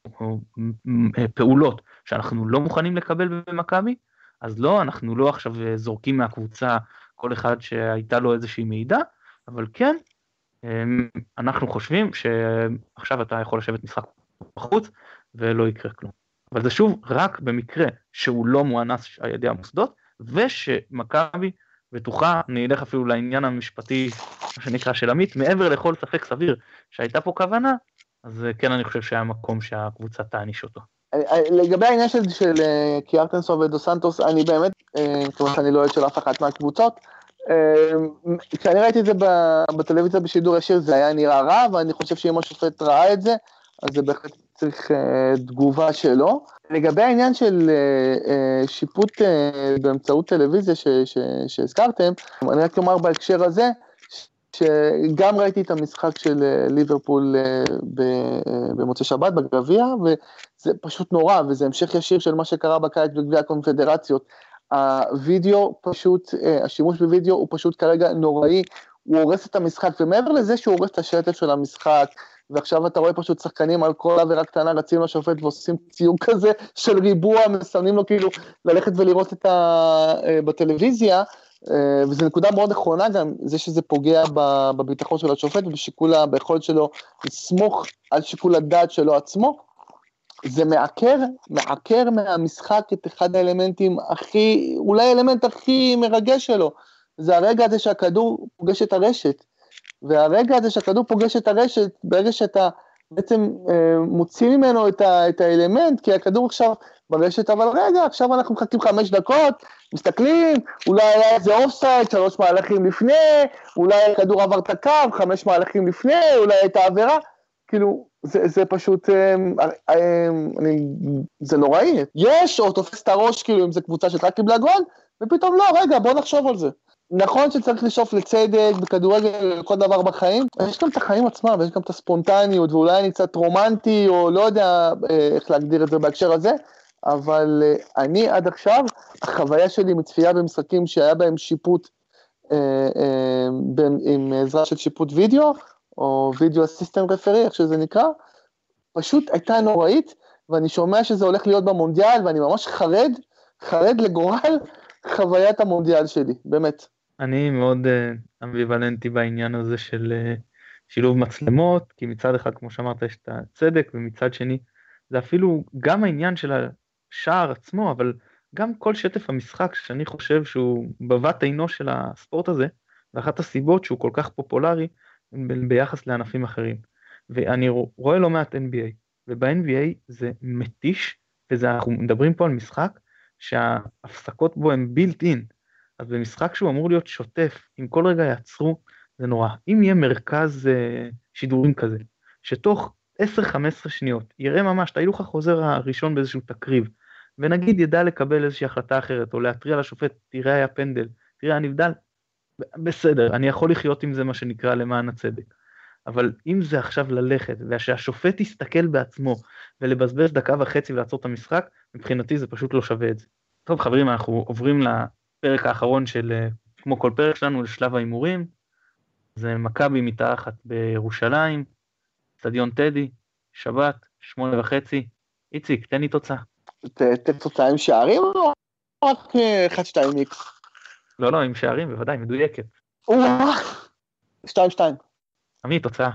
פעולות שאנחנו לא מוכנים לקבל במכבי, אז לא, אנחנו לא עכשיו זורקים מהקבוצה כל אחד שהייתה לו איזושהי מידע, אבל כן, אנחנו חושבים שעכשיו אתה יכול לשבת משחק בחוץ ולא יקרה כלום. אבל זה שוב רק במקרה שהוא לא מואנס על ידי המוסדות, ושמכבי בטוחה, אני אלך אפילו לעניין המשפטי, מה שנקרא של עמית, מעבר לכל ספק סביר שהייתה פה כוונה, אז כן אני חושב שהיה מקום שהקבוצה תעניש אותו. לגבי העניין של, של אה, קיארטנסו ודו סנטוס, אני באמת, אה, כמו שאני לא אוהד של אף אחת מהקבוצות, אה, כשאני ראיתי את זה בטלוויזיה בשידור ישיר זה היה נראה רע, ואני חושב שאם השופט ראה את זה, אז זה בהחלט צריך תגובה שלו. לגבי העניין של שיפוט באמצעות טלוויזיה שהזכרתם, אני רק אומר בהקשר הזה, שגם ראיתי את המשחק של ליברפול במוצאי שבת בגביע, וזה פשוט נורא, וזה המשך ישיר של מה שקרה בקיץ בגביע הקונפדרציות. הווידאו פשוט, השימוש בווידאו הוא פשוט כרגע נוראי, הוא הורס את המשחק, ומעבר לזה שהוא הורס את השטף של המשחק, ועכשיו אתה רואה פשוט שחקנים על כל עבירה קטנה רצים לשופט ועושים ציור כזה של ריבוע, מסמנים לו כאילו ללכת ולראות את ה... אה, בטלוויזיה, אה, וזו נקודה מאוד נכונה גם, זה שזה פוגע בביטחון של השופט ובשיקול, ביכולת שלו לסמוך על שיקול הדעת שלו עצמו. זה מעקר, מעקר מהמשחק את אחד האלמנטים הכי, אולי האלמנט הכי מרגש שלו, זה הרגע הזה שהכדור פוגש את הרשת. והרגע הזה שהכדור פוגש את הרשת, ברגע שאתה בעצם אה, מוציא ממנו את, ה, את האלמנט, כי הכדור עכשיו ברשת, אבל רגע, עכשיו אנחנו מחכים חמש דקות, מסתכלים, אולי היה איזה אופסייד, שלוש מהלכים לפני, אולי הכדור עבר את הקו, חמש מהלכים לפני, אולי הייתה עבירה, כאילו, זה, זה פשוט, אה, אה, אני, זה נוראי. יש, או תופס את הראש, כאילו, אם זו קבוצה שרק קיבלה גול, ופתאום לא, רגע, בוא נחשוב על זה. נכון שצריך לשאוף לצדק בכדורגל לכל דבר בחיים, יש גם את החיים עצמם, ויש גם את הספונטניות, ואולי אני קצת רומנטי, או לא יודע איך להגדיר את זה בהקשר הזה, אבל אה, אני עד עכשיו, החוויה שלי מצפייה במשחקים שהיה בהם שיפוט, אה, עם עזרה של שיפוט וידאו, או וידאו אסיסטנט רפרי, איך שזה נקרא, פשוט הייתה נוראית, ואני שומע שזה הולך להיות במונדיאל, ואני ממש חרד, חרד לגורל חוויית המונדיאל שלי, באמת. אני מאוד אמביוולנטי בעניין הזה של שילוב מצלמות, כי מצד אחד, כמו שאמרת, יש את הצדק, ומצד שני, זה אפילו גם העניין של השער עצמו, אבל גם כל שטף המשחק, שאני חושב שהוא בבת עינו של הספורט הזה, ואחת הסיבות שהוא כל כך פופולרי ביחס לענפים אחרים. ואני רואה לא מעט NBA, וב-NBA זה מתיש, ואנחנו מדברים פה על משחק שההפסקות בו הן בילט אין. אז במשחק שהוא אמור להיות שוטף, אם כל רגע יעצרו, זה נורא. אם יהיה מרכז uh, שידורים כזה, שתוך 10-15 שניות יראה ממש את ההילוך החוזר הראשון באיזשהו תקריב, ונגיד ידע לקבל איזושהי החלטה אחרת, או להתריע לשופט, תראה היה פנדל, תראה היה נבדל, בסדר, אני יכול לחיות עם זה מה שנקרא למען הצדק. אבל אם זה עכשיו ללכת, ושהשופט יסתכל בעצמו, ולבזבז דקה וחצי ולעצור את המשחק, מבחינתי זה פשוט לא שווה את זה. טוב חברים, אנחנו עוברים לפרק האחרון של, אה, כמו כל פרק שלנו, לשלב ההימורים. זה מכבי מתארחת בירושלים, אצטדיון טדי, שבת, שמונה וחצי. איציק, תן לי תוצאה. תוצאה עם שערים או רק 1-2 איקס? לא, לא, עם שערים, בוודאי, מדויקת. שתיים שתיים. עמית, תוצאה.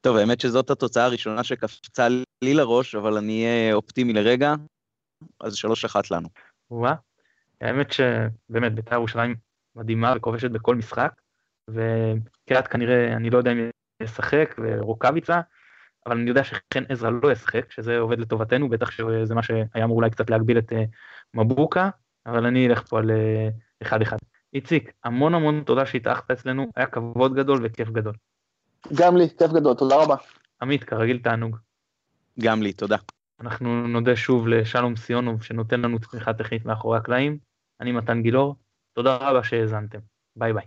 טוב, האמת שזאת התוצאה הראשונה שקפצה לי לראש, אבל אני אהיה אופטימי לרגע, אז שלוש אחת לנו. וואה, האמת שבאמת בית"ר ירושלים מדהימה וכובשת בכל משחק, וקריית כנראה, אני לא יודע אם ישחק, ורוקאביצה, אבל אני יודע שחן עזרא לא ישחק, שזה עובד לטובתנו, בטח שזה מה שהיה אמור אולי קצת להגביל את uh, מבוקה, אבל אני אלך פה על uh, אחד אחד. איציק, המון המון תודה שהתארחת אצלנו, היה כבוד גדול וכיף גדול. גם לי, כיף גדול, תודה רבה. עמית, כרגיל תענוג. גם לי, תודה. אנחנו נודה שוב לשלום סיונוב שנותן לנו תמיכה טכנית מאחורי הקלעים. אני מתן גילאור, תודה רבה שהאזנתם. ביי ביי.